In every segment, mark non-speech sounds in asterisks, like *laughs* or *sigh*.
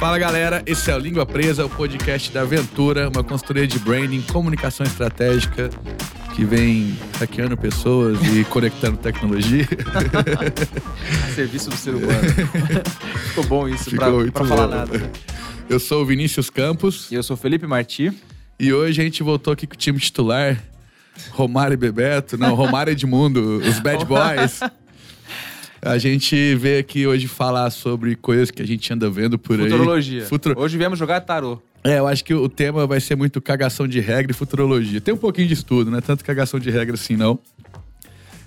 Fala galera, esse é o Língua Presa, o podcast da Aventura, uma consultoria de branding, comunicação estratégica que vem hackeando pessoas e *laughs* conectando tecnologia. A serviço do ser humano. *laughs* Ficou bom isso pra falar bom. nada. né? Eu sou o Vinícius Campos E eu sou Felipe Marti. e hoje a gente voltou aqui com o time titular, Romário e Bebeto, não, Romário e Edmundo, os Bad *laughs* Boys. A gente veio aqui hoje falar sobre coisas que a gente anda vendo por aí. Futurologia. Futuro- Hoje viemos jogar tarô. É, eu acho que o tema vai ser muito cagação de regra e futurologia. Tem um pouquinho de estudo, não é tanto cagação de regra assim, não.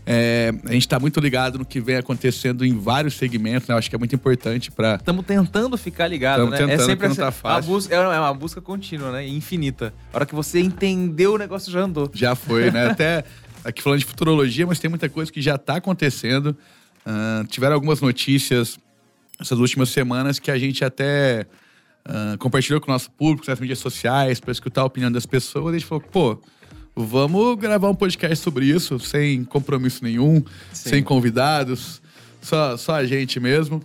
É, a gente tá muito ligado no que vem acontecendo em vários segmentos, né? Eu acho que é muito importante para Estamos tentando ficar ligado, né? tentando, é sempre não essa- tá fácil. A busca, é uma busca contínua, né? Infinita. A hora que você entendeu, o negócio já andou. Já foi, né? *laughs* Até aqui falando de futurologia, mas tem muita coisa que já tá acontecendo. Ah, tiveram algumas notícias essas últimas semanas que a gente até ah, compartilhou com o nosso público nas mídias sociais para escutar a opinião das pessoas. E a gente falou, pô, vamos gravar um podcast sobre isso, sem compromisso nenhum, Sim. sem convidados, só, só a gente mesmo.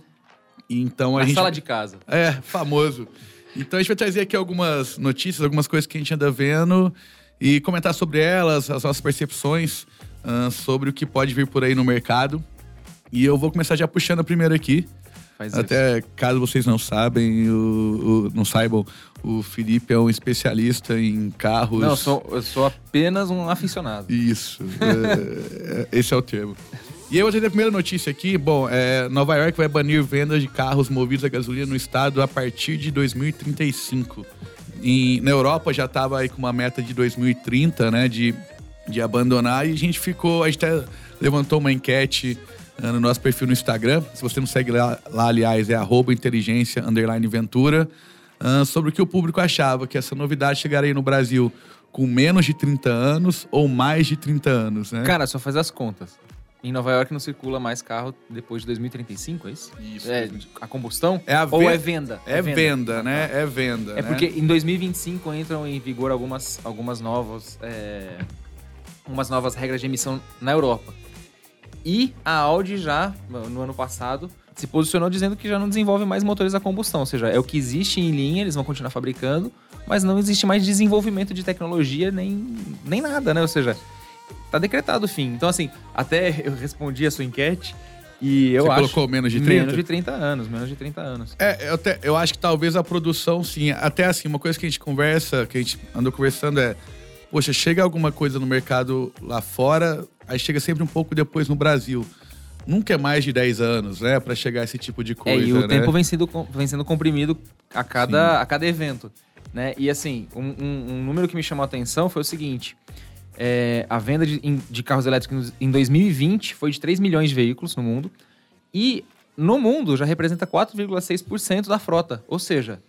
Então a Na gente. sala de casa. É, famoso. Então a gente vai trazer aqui algumas notícias, algumas coisas que a gente anda vendo e comentar sobre elas, as nossas percepções ah, sobre o que pode vir por aí no mercado. E eu vou começar já puxando a primeira aqui. Faz isso. Até caso vocês não sabem, o, o- não saibam, o Felipe é um especialista em carros. Não, eu sou, eu sou apenas um aficionado. Isso. é, é, esse é o termo. E eu vou trazer a primeira notícia aqui. Bom, é, Nova York vai banir vendas de carros movidos a gasolina no estado a partir de 2035. E na Europa já estava aí com uma meta de 2030, né? De, de abandonar. E a gente ficou. A gente até levantou uma enquete no nosso perfil no Instagram. Se você não segue lá, lá aliás, é arroba inteligência ventura. ah, sobre o que o público achava que essa novidade chegaria no Brasil com menos de 30 anos ou mais de 30 anos, né? Cara, só fazer as contas. Em Nova York não circula mais carro depois de 2035, é isso? Isso. É a combustão? É a Ou é venda? é venda, né? É venda. É né? porque em 2025 entram em vigor algumas, algumas novas é, umas novas regras de emissão na Europa. E a Audi já, no ano passado, se posicionou dizendo que já não desenvolve mais motores a combustão. Ou seja, é o que existe em linha, eles vão continuar fabricando, mas não existe mais desenvolvimento de tecnologia nem, nem nada, né? Ou seja, tá decretado o fim. Então, assim, até eu respondi a sua enquete e eu Você acho... colocou menos de 30? Menos de 30 anos, menos de 30 anos. É, eu, até- eu acho que talvez a produção, sim. Até assim, uma coisa que a gente conversa, que a gente andou conversando é. Poxa, chega alguma coisa no mercado lá fora, aí chega sempre um pouco depois no Brasil. Nunca é mais de 10 anos, né? Pra chegar esse tipo de É, coisa. e o né? tempo vem sendo, vem sendo comprimido a cada, a cada evento. Né? E assim, um, um- um número que me chamou a atenção foi o seguinte: é, a venda de, de carros elétricos em 2020 foi de 3 milhões de veículos no mundo. E no mundo já representa 4,6% da frota. Ou seja,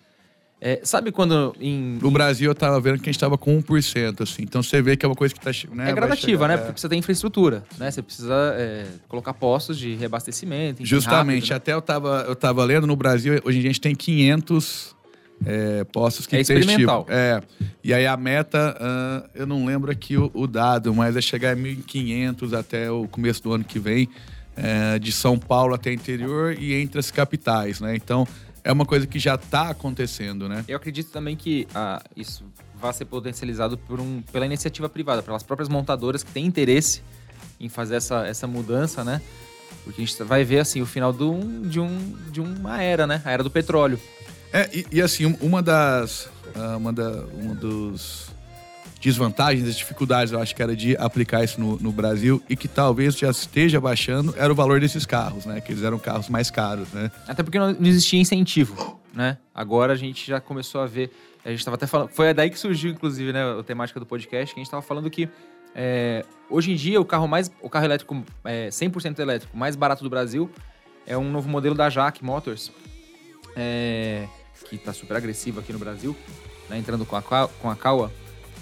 é, sabe quando em. No Brasil eu tava vendo que a gente tava com 1%, assim. Então você vê que é uma coisa que tá. Né, É gradativa, chegar, né? é. Porque precisa ter infraestrutura, né? Você precisa é, colocar postos de reabastecimento. Justamente, rápido, né? até eu tava, eu tava lendo, no Brasil, hoje em dia a gente tem 500 é, postos que É tem esse experimental. Tipo. É. E aí a meta, ah, eu não lembro aqui o, o dado, mas é chegar a 1.500 até o começo do ano que vem, é, de São Paulo até interior e entre as capitais, né? Então, é uma coisa que já tá acontecendo, né? Eu acredito também que ah, isso vai ser potencializado por um, pela iniciativa privada, pelas próprias montadoras que têm interesse em fazer essa, essa mudança, né? Porque a gente vai ver assim o final de, um, de, um, de uma era, né? A era do petróleo. É, e, e assim, um- uma das. ah, uma, da, uma dos desvantagens, as dificuldades, eu acho que era de aplicar isso no, no Brasil e que talvez já esteja baixando, era o valor desses carros, né? Que eles eram carros mais caros, né? Até porque não não existia incentivo, né? Agora a gente já começou a ver. A gente estava até falando. Foi daí que surgiu, inclusive, né, a temática do podcast, que a gente estava falando que é, hoje em dia o carro mais. O carro elétrico é, 100% elétrico mais barato do Brasil é um novo modelo da Jack Motors, é, que está super agressivo aqui no Brasil, né, entrando com a, com a Kawa,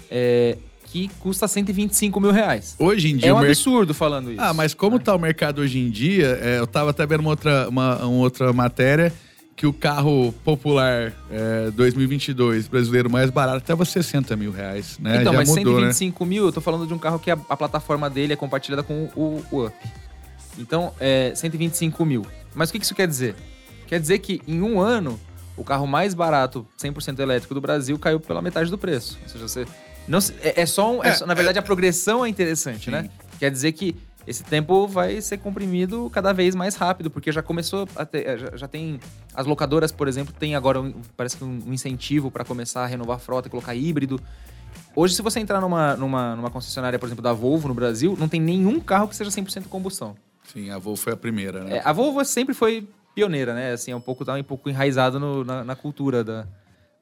é, que custa 125 mil reais. Hoje em dia É um absurdo falando isso. Ah, mas como tá o mercado hoje em dia, é, eu tava até vendo uma outra, uma, uma outra matéria que o carro popular é, 2022 brasileiro mais barato tava 60 mil reais, né? Então, Já mas mudou, né? 125 mil, eu tô falando de um carro que a, a plataforma dele é compartilhada com o, o Up. Então, é 125 mil. Mas o que que isso quer dizer? Quer dizer que em um ano, o carro mais barato, 100% elétrico do Brasil, caiu pela metade do preço. Ou seja, você. Não, é, é só um. é É, só- na verdade, a progressão é interessante, Sim. né? Quer dizer que esse tempo vai ser comprimido cada vez mais rápido, porque já começou a ter, é, já, já tem as locadoras, por exemplo, tem agora um- parece que um, um incentivo para começar a renovar a frota e colocar híbrido. Hoje, se você entrar numa, numa, numa concessionária, por exemplo, da Volvo no Brasil, não tem nenhum carro que seja 100% combustão. Sim, a Volvo foi a primeira, né? É, a Volvo sempre foi pioneira, né? Assim, é um pouco, tá um pouco enraizada no- na, na cultura da,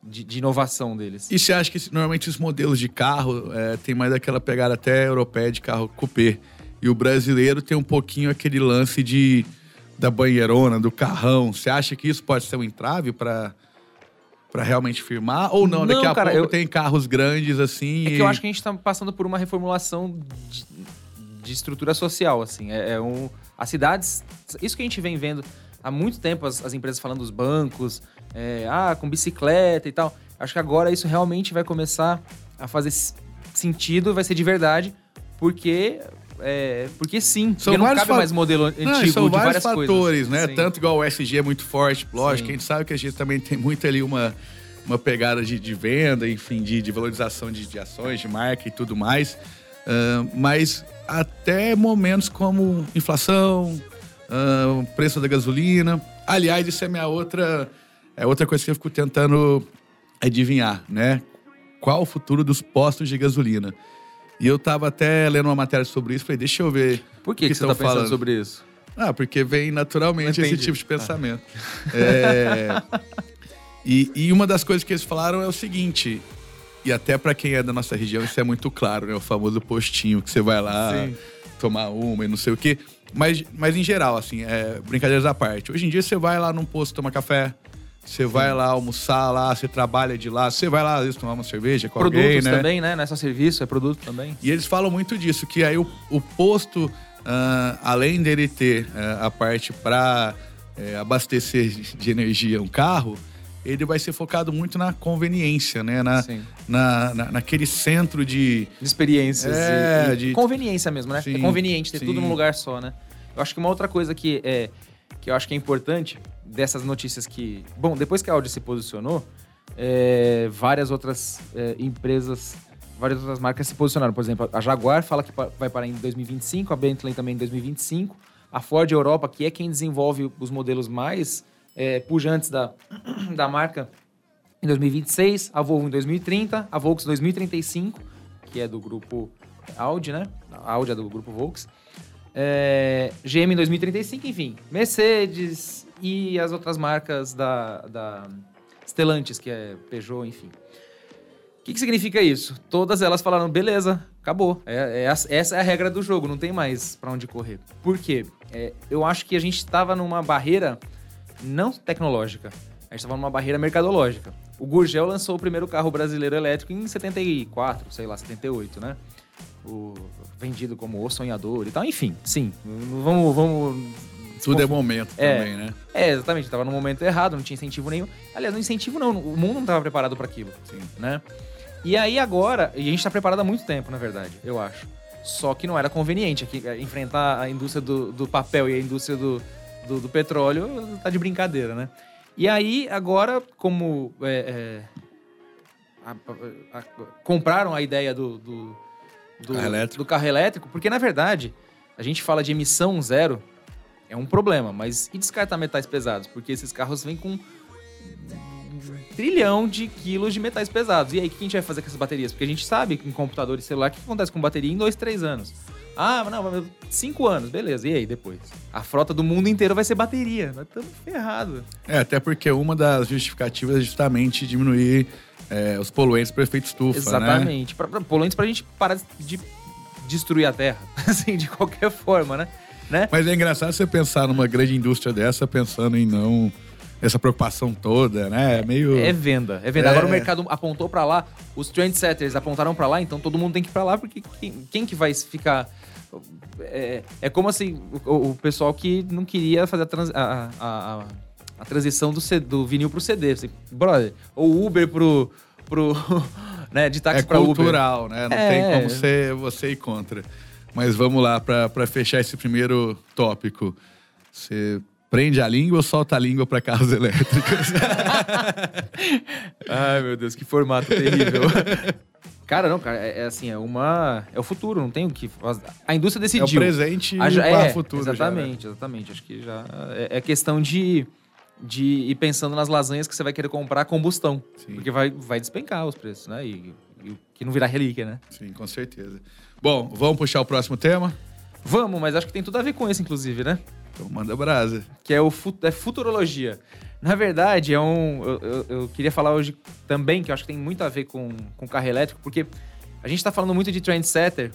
de, de inovação deles. E você acha que normalmente os modelos de carro é, tem mais aquela pegada até europeia de carro coupé. E o brasileiro tem um pouquinho aquele lance de da banheirona, do carrão. Você acha que isso pode ser um entrave para para realmente firmar? Ou não? Daqui Não, a cara, pouco eu- tem carros grandes assim. É que e- eu acho que a gente tá passando por uma reformulação de, de estrutura social, assim. É, é um, as cidades... Isso que a gente vem vendo há muito tempo, as, as empresas falando dos bancos, é, ah, com bicicleta e tal. Acho que agora isso realmente vai começar a fazer sentido, vai ser de verdade, porque... É, porque sim, São porque não cabe mais modelo antigo Não, são de vários fatores, coisas. né? Sim. Tanto igual o SG é muito forte, lógico. Sim. A gente sabe que a gente também tem muito ali uma, uma pegada de, de venda, enfim, de, de valorização de, de ações, de marca e tudo mais. Ah, mas até momentos como inflação, ah, preço da gasolina. Aliás, isso é minha outra, é outra coisa que eu fico tentando adivinhar, né? Qual o futuro dos postos de gasolina? E eu tava até lendo uma matéria sobre isso, falei, deixa eu ver Por que, o que você tá pensando falando. sobre isso? Ah, porque vem naturalmente esse tipo de pensamento. É, e, e uma das coisas que eles falaram é o seguinte, e até pra quem é da nossa região isso é muito claro, né? O famoso postinho que você vai lá Sim. tomar uma e não sei o quê. Mas, mas em geral, assim, é, brincadeiras à parte. Hoje em dia você vai lá num posto tomar café, você vai lá almoçar lá, você trabalha de lá, você vai lá às vezes tomar uma cerveja com Produtos alguém, né? também, né? Não é só serviço, é produto também. E eles falam muito disso, que aí o, o posto, ah, além dele ter ah, a parte para abastecer de energia um carro, ele vai ser focado muito na conveniência, né? Na, na, na- naquele centro de. De experiências. É, e- e de- Conveniência mesmo, né? Sim, é conveniente ter sim. tudo num lugar só, né? Eu acho que uma outra coisa que é que eu acho que é importante dessas notícias que. Bom, depois que a Audi se posicionou, é, várias outras é, empresas, várias outras marcas se posicionaram. Por exemplo, a Jaguar fala que vai parar em 2025, a Bentley também em 2025. A Ford Europa, que é quem desenvolve os modelos mais é, pujantes da, *clears throat* da marca, em 2026, a Volvo em 2030, a Volks em 2035, que é do grupo Audi, né? A Audi é do grupo Volks. É, GM em 2035, enfim. Mercedes e as outras marcas da, da Stellantis, que é Peugeot, enfim. O que, que significa isso? Todas elas falaram, beleza, acabou. É- é essa é a regra do jogo, não tem mais pra onde correr. Por quê? É, eu acho que a gente estava numa barreira não tecnológica, a gente estava numa barreira mercadológica. O Gurgel lançou o primeiro carro brasileiro elétrico em 74, sei lá, 78, né? O, vendido como o sonhador e tal. Enfim, sim. Vamos. vamos Tudo é momento É. também, né? é, exatamente. Tava no momento errado, não tinha incentivo nenhum. Aliás, no incentivo não, o mundo não estava preparado para aquilo, Sim. né? E aí agora, e a gente está preparado há muito tempo, na verdade, eu acho. Só que não era conveniente aqui é, enfrentar a indústria do, do papel e a indústria do, do, do petróleo, tá de brincadeira, né? E aí, agora, como é, é, a- a- a- compraram a ideia do, do, do- Carro elétrico. do carro elétrico, porque na verdade, a gente fala de emissão zero, é um problema, mas e descartar metais pesados? Porque esses carros vêm com um trilhão de quilos de metais pesados. E aí, o que a gente vai fazer com essas baterias? Porque a gente sabe que em computador e celular, o que acontece com bateria em dois, três anos? Ah, não, mas cinco anos, beleza. E aí, depois? A frota do mundo inteiro vai ser bateria. Nós estamos ferrados. É, até porque uma das justificativas é justamente diminuir é, os poluentes por efeito estufa, né? Exatamente. Pra, pra, poluentes pra gente parar de destruir a Terra. *laughs* assim, de qualquer forma, né? né? Mas é engraçado você pensar numa grande indústria dessa pensando em não essa preocupação toda, né? É meio É venda, é venda. É. Agora o mercado apontou pra lá, os trendsetters apontaram pra lá, então todo mundo tem que ir pra lá, porque quem, quem que vai ficar... É, é como assim, o, o pessoal que não queria fazer a, trans- a, a- a- transição do, C- do vinil pro CD. Assim, brother, ou Uber pro... pro *laughs* né, de táxi é pra Uber. cultural, né? Não É. tem como ser você ir contra. Mas vamos lá, para fechar esse primeiro tópico. Você Prende a língua ou solta a língua para carros *laughs* elétricos? *laughs* Ai, meu Deus, que formato terrível. Cara, não, cara, é, é, assim, é uma. É o futuro, não tem o que. A indústria decidiu. É o presente a, e é, o futuro. Exatamente, já, né? exatamente. Acho que já. É, é, questão de, de ir pensando nas lasanhas que você vai querer comprar a combustão. Sim. Porque vai, vai despencar os preços, né? E, e que não virar relíquia, né? Sim, com certeza. Bom, vamos puxar o próximo tema? Vamos, mas acho que tem tudo a ver com esse, inclusive, né? Então manda brasa. Que é o é futurologia. Na verdade, é um. Eu, eu, eu, queria falar hoje também, que eu acho que tem muito a ver com, com carro elétrico, porque a gente está falando muito de trendsetter,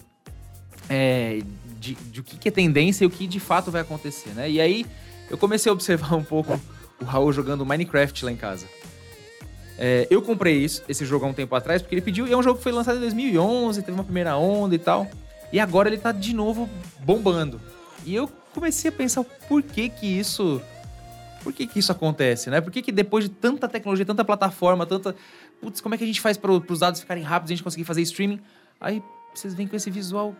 é, de, de o que, que é tendência e o que de fato vai acontecer, né? E aí eu comecei a observar um pouco o Raul jogando Minecraft lá em casa. É, eu comprei isso, esse jogo há um tempo atrás, porque ele pediu, e é um jogo que foi lançado em 2011, teve uma primeira onda e tal. E agora ele tá de novo bombando. E eu comecei a pensar por que que isso por que, que isso acontece, né? Por que, que depois de tanta tecnologia, tanta plataforma, tanta. Putz, como é que a gente faz para os dados ficarem rápidos e a gente conseguir fazer streaming? Aí vocês vêm com esse visual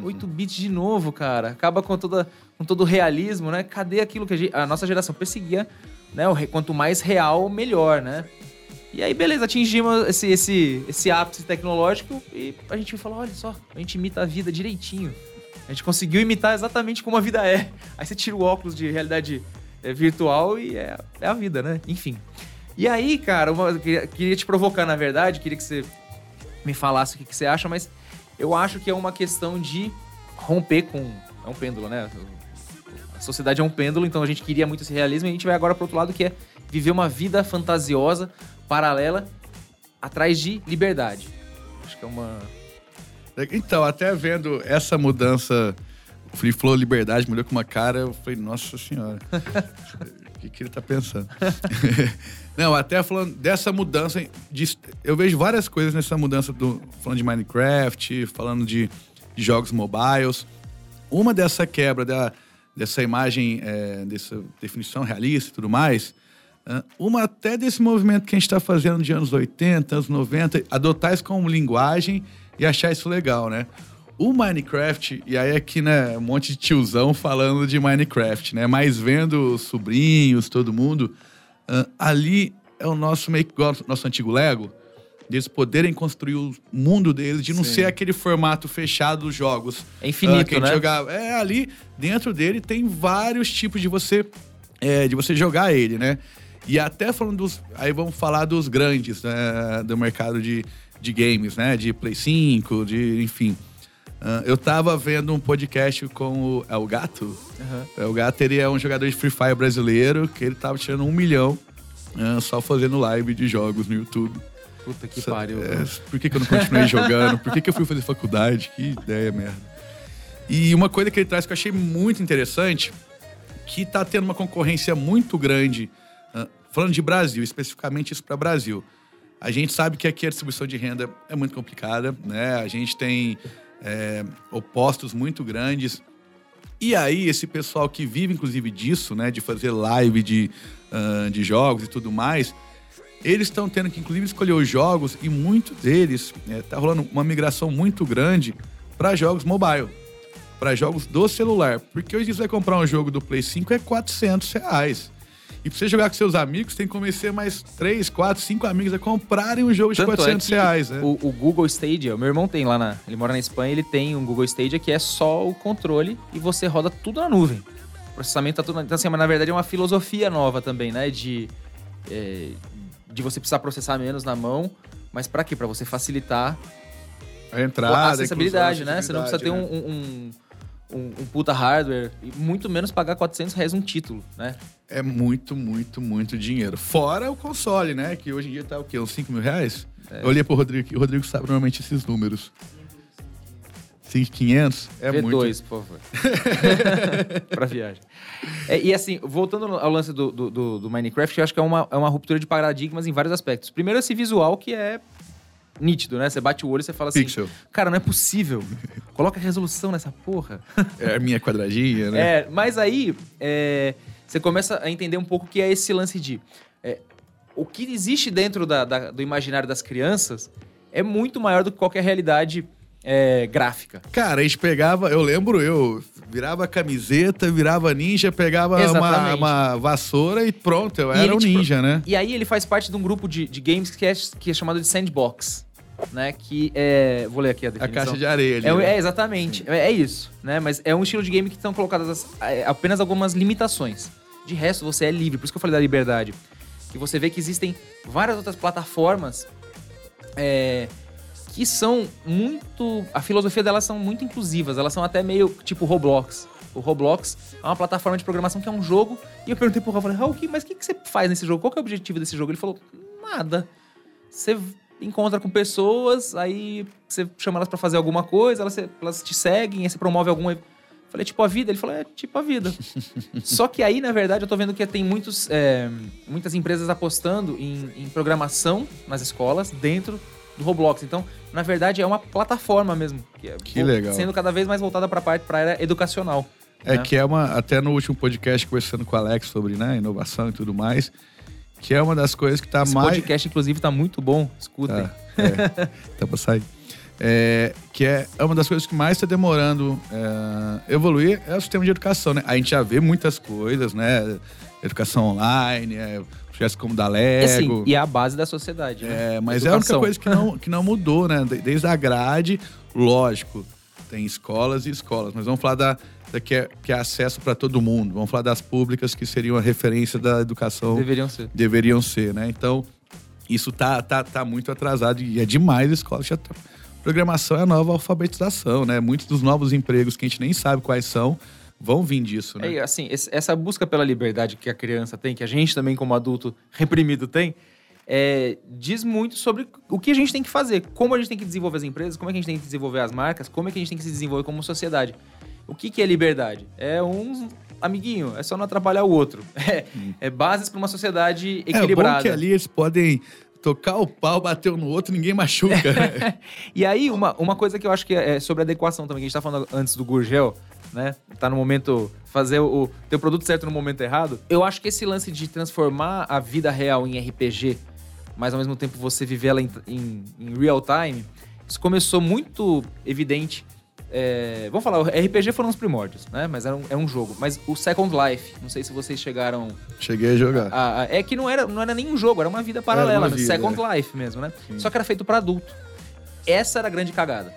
8 uhum. bits de novo, cara. Acaba com, toda, com todo o realismo, né? Cadê aquilo que a, gente, a nossa geração perseguia? Né? O, quanto mais real, melhor, né? E aí, beleza, atingimos esse, esse, esse ápice tecnológico e a gente falou: olha só, a gente imita a vida direitinho. A gente conseguiu imitar exatamente como a vida é. Aí você tira o óculos de realidade é virtual e é, é a vida, né? Enfim. E aí, cara, uma, queria, te provocar, na verdade, queria que você me falasse o que, que você acha, mas eu acho que é uma questão de romper com. É um pêndulo, né? A sociedade é um pêndulo, então a gente queria muito esse realismo e a gente vai agora pro outro lado, que é viver uma vida fantasiosa, paralela, atrás de liberdade. Acho que é uma. Então, até vendo essa mudança Felipe falou liberdade, me olhou com uma cara, eu falei, nossa senhora, o *laughs* que, que ele tá pensando? *laughs* Não, até falando dessa mudança, de, eu vejo várias coisas nessa mudança, do, falando de Minecraft, falando de, de jogos mobiles. Uma dessa quebra da, dessa imagem, é, dessa definição realista e tudo mais, uma até desse movimento que a gente está fazendo de anos 80, anos 90, adotar isso como linguagem e achar isso legal, né? O Minecraft, e aí aqui, né, um monte de tiozão falando de Minecraft, né? Mas vendo os sobrinhos, todo mundo, uh, ali é o nosso meio que nosso antigo Lego, deles poderem construir o mundo deles, de não Sim. ser aquele formato fechado dos jogos. É infinito, uh, que a gente né? Jogava. É, ali dentro dele tem vários tipos de você, é, de você jogar ele, né? E até falando dos. Aí vamos falar dos grandes, né, do mercado de, de games, né? De Play 5, de. enfim. Uh, eu tava vendo um podcast com o El Gato. Uhum. O Gato ele é um jogador de Free Fire brasileiro que ele tava tirando um milhão uh, só fazendo live de jogos no YouTube. Puta que pariu. É, por que, que eu não continuei *laughs* jogando? Por que, que eu fui fazer faculdade? Que ideia merda. E uma coisa que ele traz que eu achei muito interessante, que tá tendo uma concorrência muito grande, uh, falando de Brasil, especificamente isso para Brasil. A gente sabe que aqui a distribuição de renda é muito complicada, né? A gente tem é, opostos muito grandes. E aí, esse pessoal que vive, inclusive, disso, né, de fazer live de, uh, de jogos e tudo mais, eles estão tendo que, inclusive, escolher os jogos e muitos deles está é, rolando uma migração muito grande para jogos mobile, para jogos do celular. Porque hoje você vai comprar um jogo do Play 5 é 400 reais. E pra você jogar com seus amigos, tem que convencer mais 3, 4, 5 amigos a comprarem um jogo de Tanto 400 é reais, né? O, o, Google Stadia, o meu irmão tem lá na. Ele mora na Espanha, ele tem um Google Stadia que é só o controle e você roda tudo na nuvem. O processamento tá tudo. Então, assim, mas na verdade é uma filosofia nova também, né? De. É, de você precisar processar menos na mão, mas para quê? Para você facilitar a entrada, a acessibilidade, né? Você não precisa ter né? um, um um, um, puta hardware e muito menos pagar 400 reais um título, né? É muito, muito, muito dinheiro. Fora o console, né? Que hoje em dia tá o quê? Uns 5 mil reais? É. Eu olhei pro Rodrigo aqui. O Rodrigo sabe normalmente esses números. 5,500 é V2, muito. por favor. *laughs* pra viagem. É, e assim, voltando ao lance do, do, do, do Minecraft, eu acho que é uma, é uma ruptura de paradigmas em vários aspectos. Primeiro, esse visual que é nítido, né? Você bate o olho e você fala assim: Pixel. Cara, não é possível. Coloca resolução nessa porra. É a minha quadradinha, né? *laughs* É, mas aí é, você começa a entender um pouco o que é esse lance de. É, o que existe dentro da, da, do imaginário das crianças é muito maior do que qualquer realidade é, gráfica. Cara, a gente pegava, eu lembro, eu virava camiseta, virava ninja, pegava uma, uma vassoura e pronto, eu E era um te ninja, né? E aí ele faz parte de um grupo de, de games que é, que é chamado de Sandbox, né? Que é... Vou ler aqui a A definição. caixa de areia ali. É, né? é, exatamente. É, é isso, né? Mas é um estilo de game que estão colocadas as- apenas algumas limitações. De resto, você é livre. Por isso que eu falei da liberdade. E você vê que existem várias outras plataformas é, que são muito... A filosofia delas são muito inclusivas. Elas são até meio tipo Roblox. O Roblox é uma plataforma de programação que é um jogo. E eu perguntei pro Raul, falei, Raul, mas o que, que você faz nesse jogo? Qual que é o objetivo desse jogo? Ele falou, nada. Você encontra com pessoas, aí você chama elas pra fazer alguma coisa, elas, elas te seguem, aí você promove algum. Falei, tipo a vida? Ele falou, é tipo a vida. *laughs* Só que aí, na verdade, eu tô vendo que tem muitos, é, muitas empresas apostando em, em programação nas escolas dentro do Roblox. Então, na verdade, é uma plataforma mesmo. Que, é Que legal. Sendo cada vez mais voltada pra parte, pra área educacional. É né? que é uma. Até no último podcast, conversando com o Alex sobre né, inovação e tudo mais, que é uma das coisas que tá Esse mais. podcast, inclusive, tá muito bom. Escutem. Tá, é, *laughs* tá pra sair. É, que é uma das coisas que mais está demorando é, evoluir é o sistema de educação, né? A gente já vê muitas coisas, né? Educação online, é, projetos como da E, Lego. assim, e é a base da sociedade. né? É, mas é a única Educação. coisa que não, que não mudou, né? De- Desde a grade, lógico, tem escolas e escolas. Mas vamos falar da, da que, é, que é acesso para todo mundo. Vamos falar das públicas que seriam a referência da educação Deveriam ser. deveriam ser, né? Então, isso tá, tá, tá muito atrasado e é demais a escola já tá. Programação é a nova alfabetização, né? Muitos dos novos empregos que a gente nem sabe quais são vão vir disso, né? É, assim, esse- essa busca pela liberdade que a criança tem, que a gente também, como adulto reprimido, tem, é, diz muito sobre o que a gente tem que fazer, como a gente tem que desenvolver as empresas, como é que a gente tem que desenvolver as marcas, como é que a gente tem que se desenvolver como sociedade. O que, que é liberdade? É um amiguinho, é só não atrapalhar o outro. *laughs* É, é bases para uma sociedade É bom equilibrada. que ali eles podem tocar o pau, bater um no outro, ninguém machuca. né? *laughs* E aí, uma, uma coisa que eu acho que é sobre adequação também, que a gente tá falando antes do Gurgel, né? Tá no momento. Fazer o, o produto certo no momento errado. Eu acho que esse lance de transformar a vida real em RPG, mas ao mesmo tempo você viver ela em, em, em real time, isso começou muito evidente. É, vamos falar, o RPG foram os primórdios, né? Mas era um, era um jogo. Mas o Second Life, não sei se vocês chegaram Cheguei a jogar. a- a- é que não era, não era nem um jogo, era uma vida paralela, uma né? vida, Second Life mesmo, né? Sim. Só que era feito pra adulto. Essa era a grande cagada.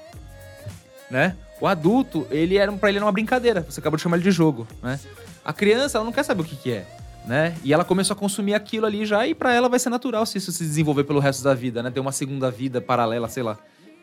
Né? O adulto, ele era para ele era uma brincadeira. Você acabou de chamar ele de jogo, né? A criança, ela não quer saber o que, que é, né? E ela começou a consumir aquilo ali já e pra ela vai ser natural se isso se desenvolver pelo resto da vida, né? Ter uma segunda vida paralela, sei lá.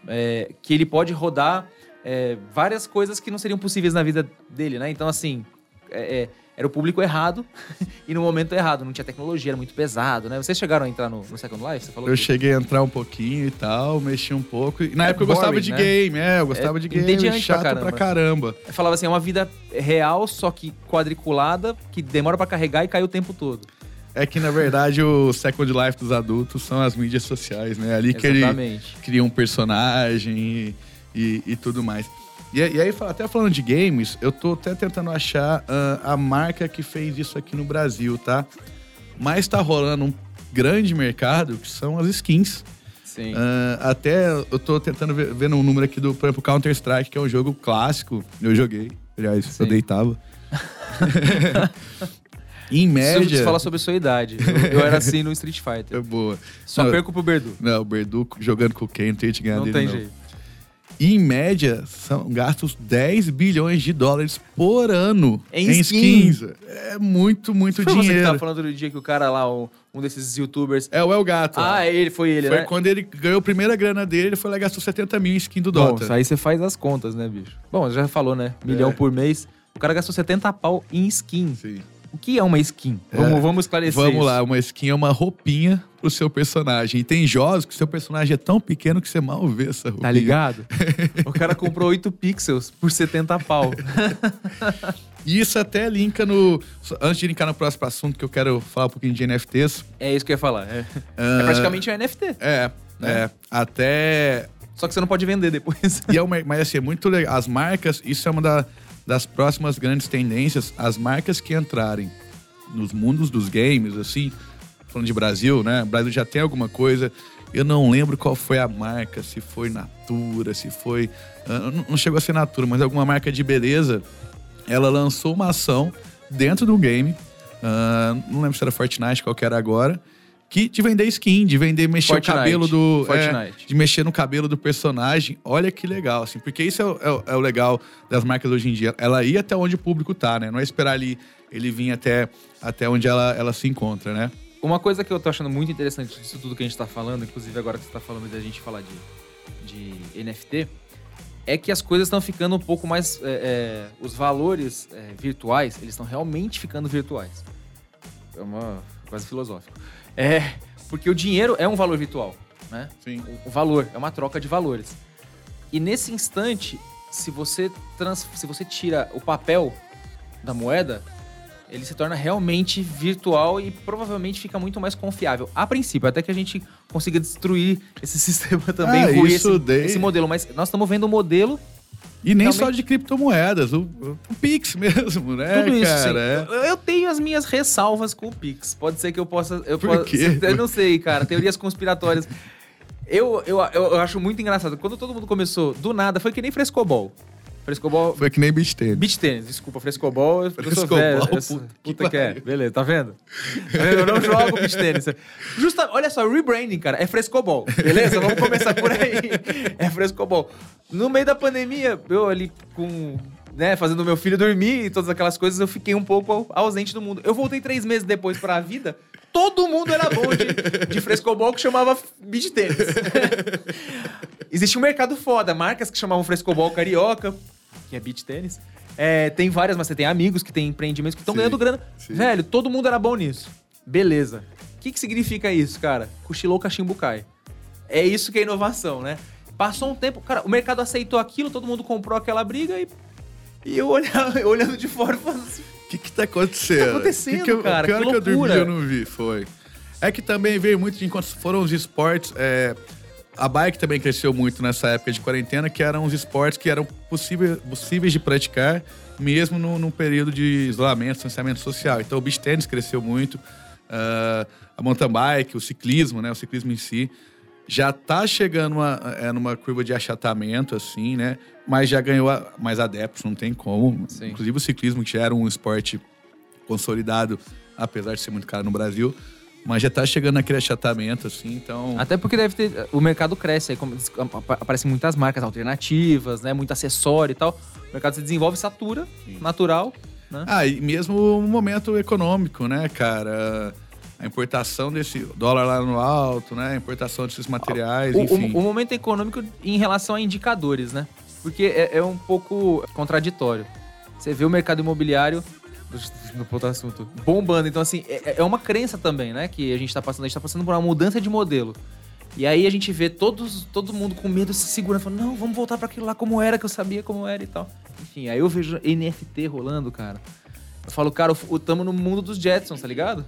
É, que ele pode rodar é, várias coisas que não seriam possíveis na vida dele, né? Então, assim, é, é, era o público errado *laughs* e no momento errado. Não tinha tecnologia, era muito pesado, né? Vocês chegaram a entrar no, no Second Life? Você falou Eu que- cheguei a entrar um pouquinho e tal, mexi um pouco. E na É época eu gostava boring, de né? game, é, eu gostava É de game, entediante pra chato caramba. pra caramba. Eu falava assim, é uma vida real, só que quadriculada, que demora pra carregar e cai o tempo todo. É que, na verdade, o Second Life dos adultos são as mídias sociais, né? Ali que ele Exatamente. cria um personagem e, e, e tudo mais. E, e aí, até falando de games, eu tô até tentando achar ah, a marca que fez isso aqui no Brasil, tá? Mas tá rolando um grande mercado, que são as skins. Sim. Ah, até eu tô tentando ver, vendo um número aqui do, por exemplo, Counter-Strike, que é um jogo clássico. Eu joguei. Aliás, Sim. eu deitava. *laughs* em média. fala sobre a sua idade. Eu, eu era assim no Street Fighter. *laughs* É boa. Só Não, perco pro Berdu. Não, o Berdu jogando com quem? Não tem de ganhar Não dele, tem não. jeito. Em média, são gastos 10 bilhões de dólares por ano Em em, skin. skins. É muito, muito Foi você que dinheiro. tava falando do dia que o cara lá, um, um desses youtubers... É o El Gato. ó. Ah, ele, foi ele, Foi né? quando ele ganhou a primeira grana dele, ele foi lá e gastou 70 mil em skin do Bom, Dota. isso aí você faz as contas, né, bicho? Bom, já falou, né? Milhão É. por mês. O cara gastou 70 pau em skin. Sim. O que é uma skin? Vamos, vamos esclarecer Vamos isso. lá, uma skin é uma roupinha pro seu personagem. E tem jogos que seu personagem é tão pequeno que você mal vê essa roupinha. Tá ligado? *laughs* o cara comprou 8 pixels por 70 pau. E isso até linka no. Antes de linkar no próximo assunto, que eu quero falar um pouquinho de NFTs. É isso que eu ia falar. É, Ah, é praticamente um NFT. É, Né? é. Até. Só que você não pode vender depois. E é uma, mas assim, é muito legal. As marcas, isso é uma da- das próximas grandes tendências. As marcas que entrarem nos mundos dos games, assim, falando de Brasil, né? O Brasil já tem alguma coisa Eu não lembro qual foi a marca, se foi Natura, se foi. Uh, não chegou a ser Natura, mas alguma marca de beleza. Ela lançou uma ação dentro do game. Uh, não lembro se era Fortnite, qual que era agora. Que de vender skin, de vender, mexer Fortnite. o cabelo do. É, de mexer no cabelo do personagem. Olha que legal, assim. Porque isso é o, é, o, é o, legal das marcas hoje em dia. Ela ia até onde o público tá, né? Não é esperar ali ele vir até, até onde ela, ela se encontra, né? Uma coisa que eu tô achando muito interessante disso tudo que a gente tá falando, inclusive agora que você tá falando de a gente falar de, de NFT, é que as coisas estão ficando um pouco mais. É, é, os valores é, virtuais, eles estão realmente ficando virtuais. É uma. quase filosófico. É. Porque o dinheiro é um valor virtual, né? Sim. O, o valor, é uma troca de valores. E nesse instante, se você, trans, se você tira o papel da moeda, ele se torna realmente virtual e provavelmente fica muito mais confiável. A princípio, até que a gente consiga destruir esse *laughs* sistema também, é, isso esse, esse modelo. Mas nós estamos vendo o modelo e nem só de criptomoedas, o, o, Pix *laughs* mesmo, né? Tudo isso, cara. É. Eu tenho as minhas ressalvas com o Pix. Pode ser que eu possa. Eu, Por possa, quê? *laughs* eu não sei, cara. Teorias conspiratórias. Eu, eu, eu, acho muito engraçado. Quando todo mundo começou, do nada, foi que nem frescobol. Frescobol. Foi que nem beach tênis. Beach tênis, desculpa, frescobol. Frescobol, velho, puta, puta que, que é. Beleza, tá vendo? Eu não jogo beach tênis. Justa, olha só, rebranding, cara, é frescobol. Beleza? Vamos começar por aí. É frescobol. No meio da pandemia, eu ali com. Né, fazendo meu filho dormir e todas aquelas coisas, eu fiquei um pouco ausente do mundo. Eu voltei três meses depois pra vida, todo mundo era bom de, de frescobol que chamava beach tênis. *laughs* Existia um mercado foda, marcas que chamavam frescobol carioca, que é beach tênis. É, tem várias, mas você tem amigos que têm empreendimentos que estão ganhando grana. Sim. Velho, todo mundo era bom nisso. Beleza. O que, que significa isso, cara? Cochilou, cachimbo cai. É isso que é inovação, né? Passou um tempo, cara, o mercado aceitou aquilo, todo mundo comprou aquela briga e, e eu olhava, *laughs* olhando de fora falando assim, o que que tá acontecendo? O que tá acontecendo, que que eu, cara? Que, que, que eu dormi eu não vi, foi. É que também veio muito de enquanto foram os esportes. É, a bike também cresceu muito nessa época de quarentena, que eram os esportes que eram possíveis, possíveis de praticar, mesmo no, no período de isolamento, distanciamento social. Então o beach tennis cresceu muito, uh, a mountain bike, o ciclismo, né? O ciclismo em si já está chegando uma, é, numa curva de achatamento, assim, né? Mas já ganhou mais adeptos, não tem como. Sim. Inclusive o ciclismo, que já era um esporte consolidado, apesar de ser muito caro no Brasil, mas já tá chegando naquele achatamento, assim, então. Até porque deve ter. O mercado cresce, aí aparecem muitas marcas alternativas, né? Muito acessório e tal. O mercado se desenvolve, satura, Sim. natural. Né? Ah, e mesmo o momento econômico, né, cara? A importação desse dólar lá no alto, né? A importação desses materiais, o, enfim. O, o, momento econômico em relação a indicadores, né? Porque é, é um pouco contraditório. Você vê o mercado imobiliário no ponto assunto, bombando. Então, assim, é, é, uma crença também, né? Que a gente tá passando. A gente tá passando por uma mudança de modelo. E aí a gente vê todos, todo mundo com medo se segurando, falando, não, vamos voltar para aquilo lá como era, que eu sabia como era e tal. Enfim, aí eu vejo NFT rolando, cara. Eu falo, cara, tamo no mundo dos Jetsons, tá ligado?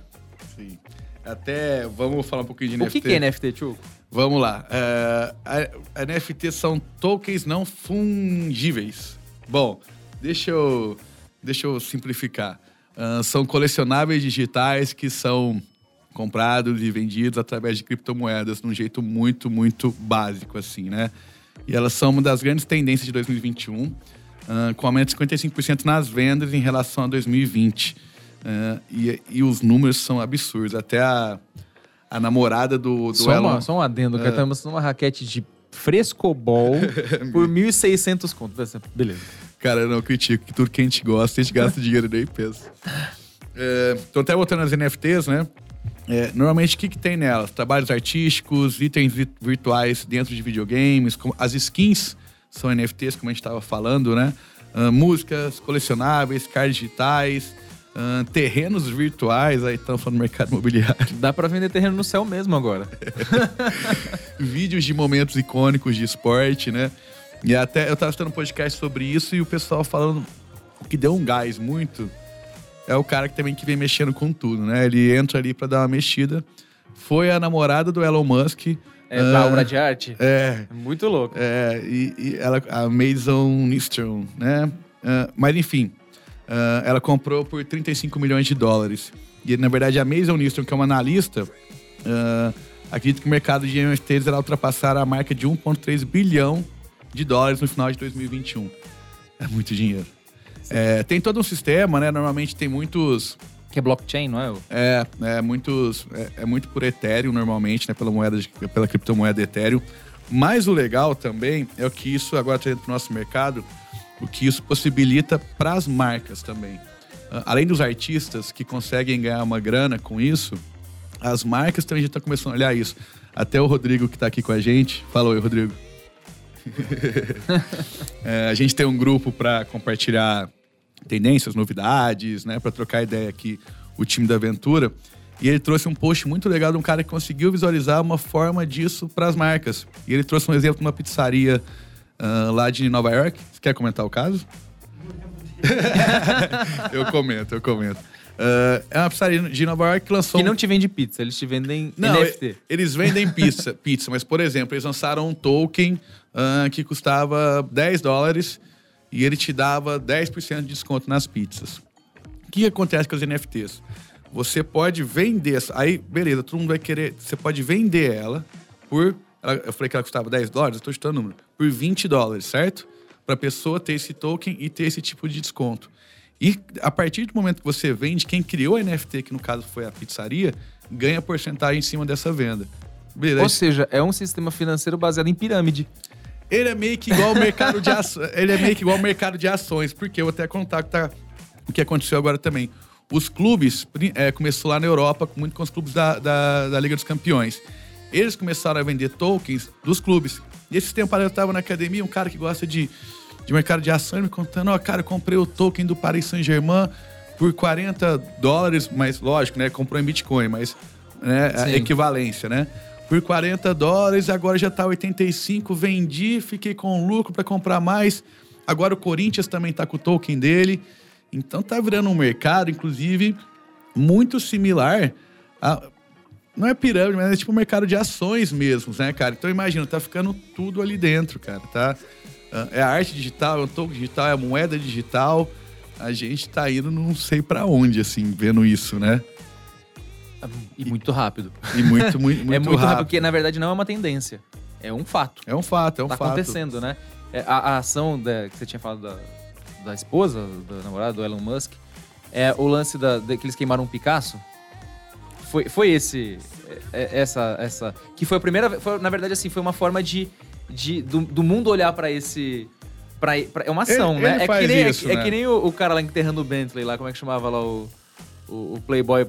Sim. Até, vamos falar um pouquinho de NFT. O que, que é NFT, Tio? Vamos lá. Uh, a, a NFT são tokens não fungíveis. Bom, deixa eu deixa eu simplificar. Uh, são colecionáveis digitais que são comprados e vendidos através de criptomoedas de um jeito muito, muito básico, assim, né? E elas são uma das grandes tendências de 2021, uh, ah, com aumento de 55% nas vendas em relação a 2020. Uh, e, e, os números são absurdos. Até a, a namorada do, do só Elon... Uma, só um adendo, uh, estamos numa raquete de frescobol *laughs* por 1.600 contos. Beleza. Cara, eu não critico, que tudo que a gente gosta, a gente gasta dinheiro nem pensa. É, tô até voltando as NFTs, né? É, normalmente, o que, que tem nelas? Trabalhos artísticos, itens virtuais dentro de videogames, as skins são NFTs, como a gente estava falando, né? Uh, músicas, colecionáveis, cards digitais, uh, terrenos virtuais, aí estão falando do mercado imobiliário. Dá para vender terreno no céu mesmo agora. *laughs* Vídeos de momentos icônicos de esporte, né? E até eu tava assistindo um podcast sobre isso e o pessoal falando que deu um gás muito. É o cara que também que vem mexendo com tudo, né? Ele entra ali para dar uma mexida. Foi a namorada do Elon Musk. É da uh, obra de arte? É. Muito louco. É, e, e ela, a Mason Nistron, né? Uh, mas enfim, uh, ela comprou por 35 milhões de dólares. E na verdade a Mason Nistron, que é uma analista, acredita que o mercado de NFTs irá ultrapassar a marca de 1,3 bilhão de dólares no final de 2021. É muito dinheiro. É, tem todo um sistema, né? Normalmente tem muitos. Que é blockchain, não é? É, é muitos. É, é muito por Ethereum, normalmente, né? Pela moeda, de, pela criptomoeda Ethereum. Mas o legal também é o que isso agora está dentro do nosso mercado, o que isso possibilita para as marcas também. Ah, além dos artistas que conseguem ganhar uma grana com isso, as marcas também já estão começando a olhar isso. Até o Rodrigo que está aqui com a gente. Fala oi, Rodrigo. *laughs* é, a gente tem um grupo para compartilhar tendências, novidades, né, para trocar ideia aqui, o time da Aventura. E ele trouxe um post muito legal de um cara que conseguiu visualizar uma forma disso para as marcas. E ele trouxe um exemplo de uma pizzaria uh, lá de Nova York. Você quer comentar o caso? *laughs* eu comento, eu comento. Uh, é uma pizzaria de Nova York que lançou. Que não te vende pizza, eles te vendem não, NFT. Eles vendem pizza, *laughs* pizza, mas, por exemplo, eles lançaram um token uh, que custava 10 dólares e ele te dava 10% de desconto nas pizzas. O que acontece com as NFTs? Você pode vender, aí beleza, todo mundo vai querer, você pode vender ela por, eu falei que ela custava 10 dólares, eu estou chutando o número, por 20 dólares, certo? Para a pessoa ter esse token e ter esse tipo de desconto. E a partir do momento que você vende, quem criou a NFT, que no caso foi a pizzaria, ganha porcentagem em cima dessa venda. Beleza? Ou seja, é um sistema financeiro baseado em pirâmide. Ele é meio que igual ao mercado de ações. *laughs* Ele é meio que igual ao mercado de ações, porque eu vou até contar que tá, o que aconteceu agora também. Os clubes, é, começou lá na Europa, muito com os clubes da, da, da, Liga dos Campeões. Eles começaram a vender tokens dos clubes. E esse tempo eu estava na academia, um cara que gosta de, de mercado de ações me contando: Ó, oh, cara, eu comprei o token do Paris Saint-Germain por 40 dólares, mas lógico, né? Comprou em Bitcoin, mas né, a equivalência, né? Por 40 dólares, agora já tá 85, vendi, fiquei com lucro para comprar mais. Agora o Corinthians também tá com o token dele. Então tá virando um mercado, inclusive, muito similar a. Não é pirâmide, mas é tipo um mercado de ações mesmo, né, cara? Então imagina, tá ficando tudo ali dentro, cara, tá? É a arte digital, é o token digital, é a moeda digital. A gente tá indo não sei para onde, assim, vendo isso, né? E muito rápido. E muito, muito, *laughs* muito É muito rápido, porque na verdade não é uma tendência. É um fato. É um fato, é um tá fato. Tá acontecendo, né? É, a, a, ação da, que você tinha falado da, da esposa, da namorada do Elon Musk, é o lance da, de, que eles queimaram um Picasso. Foi, foi esse, é, é, essa, essa, que foi a primeira, foi, na verdade assim, foi uma forma de, de do, do mundo olhar para esse, pra, pra, é uma ação, ele, né? Ele é, que nem, isso, é, né? é, que nem o, o, cara lá enterrando o Bentley lá, como é que chamava lá o, o, o Playboy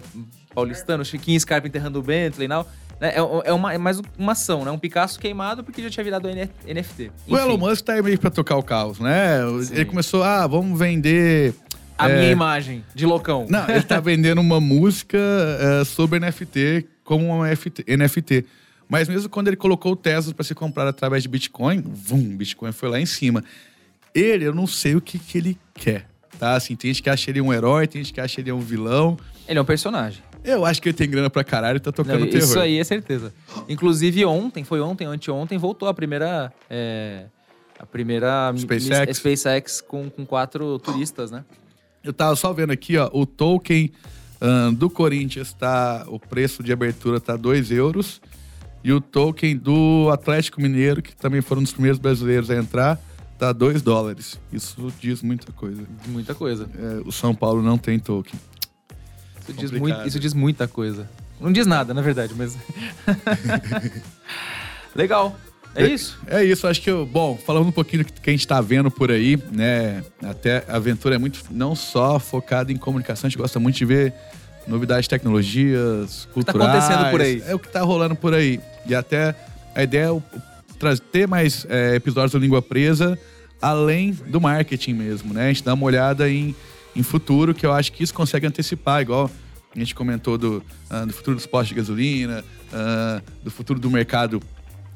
paulistano, o Chiquinho Scarpa enterrando o Bentley e tal. É, é, é, uma, é mais uma ação, né? Um Picasso queimado porque já tinha virado NFT. Enfim. O Elon Musk tá aí meio pra tocar o caos, né? Sim. Ele começou, ah, vamos vender... A é... minha imagem, de loucão. Não, ele tá vendendo uma música é, sobre NFT como uma NFT. Mas mesmo quando ele colocou o Tesla para se comprar através de Bitcoin, vum, Bitcoin foi lá em cima. Ele, eu não sei o que, que ele quer, tá? Assim, tem gente que acha ele um herói, tem gente que acha ele um vilão. Ele é um personagem. Eu acho que ele tem grana pra caralho e tá tocando Não, terror. Isso aí é certeza. Inclusive, ontem, foi ontem, anteontem, voltou a primeira. É, a primeira SpaceX, SpaceX com, com quatro turistas, né? Eu tava só vendo aqui, ó, o token um, do Corinthians tá. O preço de abertura tá 2 euros. E o token do Atlético Mineiro, que também foram um dos primeiros brasileiros a entrar, tá 2 dólares. Isso diz muita coisa. Muita coisa. É, o São Paulo não tem token. Isso diz, muito, isso diz muita coisa. Não diz nada, na verdade, mas. *laughs* *laughs* Legal. É, é, isso? É isso, acho que eu, bom, falando um pouquinho do que a gente está vendo por aí, né? Até a aventura é muito não só focada em comunicação, a gente gosta muito de ver novidades, tecnologias, culturais. O que tá acontecendo por aí? É o que tá rolando por aí. E até a ideia é ter mais é, episódios do Língua Presa além do marketing mesmo, né? A gente dá uma olhada em em futuro, que eu acho que isso consegue antecipar, igual a gente comentou do, uh, do futuro dos postos de gasolina, uh, do futuro do mercado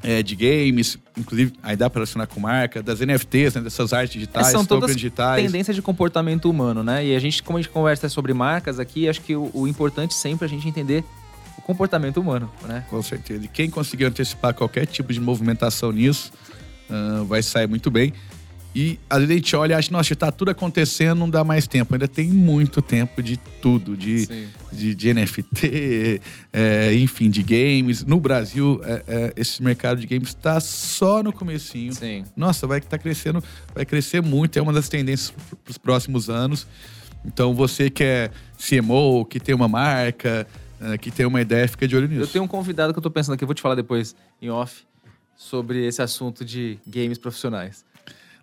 é, de games, inclusive aí dá para relacionar com marca, das NFTs, né, dessas artes digitais, é, são todas digitais. tendências de comportamento humano, né? E a gente, como a gente conversa sobre marcas aqui, acho que o, o importante sempre é a gente entender o comportamento humano, né? Com certeza. E quem conseguir antecipar qualquer tipo de movimentação nisso, uh, vai sair muito bem. E às vezes a gente olha e acha, nossa, tá tudo acontecendo, não dá mais tempo. Ainda tem muito tempo de tudo, de, de, de, NFT, é, enfim, de games. No Brasil, é, é, esse mercado de games está só no comecinho. Sim. Nossa, vai estar tá crescendo, vai crescer muito, é uma das tendências para os próximos anos. Então você que é CMO, que tem uma marca, é, que tem uma ideia, fica de olho nisso. Eu tenho um convidado que eu tô pensando aqui, eu vou te falar depois em off sobre esse assunto de games profissionais.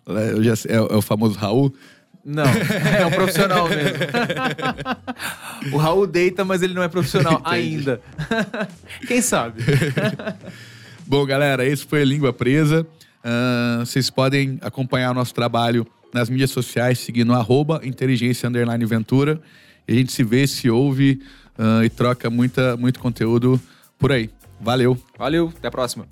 É, já, é, é o famoso Raul? Não, é um profissional mesmo. *laughs* o Raul deita, mas ele não é profissional ainda. *laughs* Quem sabe? *laughs* Bom, galera, esse foi a Língua Presa. Uh, vocês podem acompanhar o nosso trabalho nas mídias sociais, seguindo arroba inteligência ventura. E a gente se vê, se ouve uh, e troca muita, muito conteúdo por aí. Valeu. Valeu, até a próxima.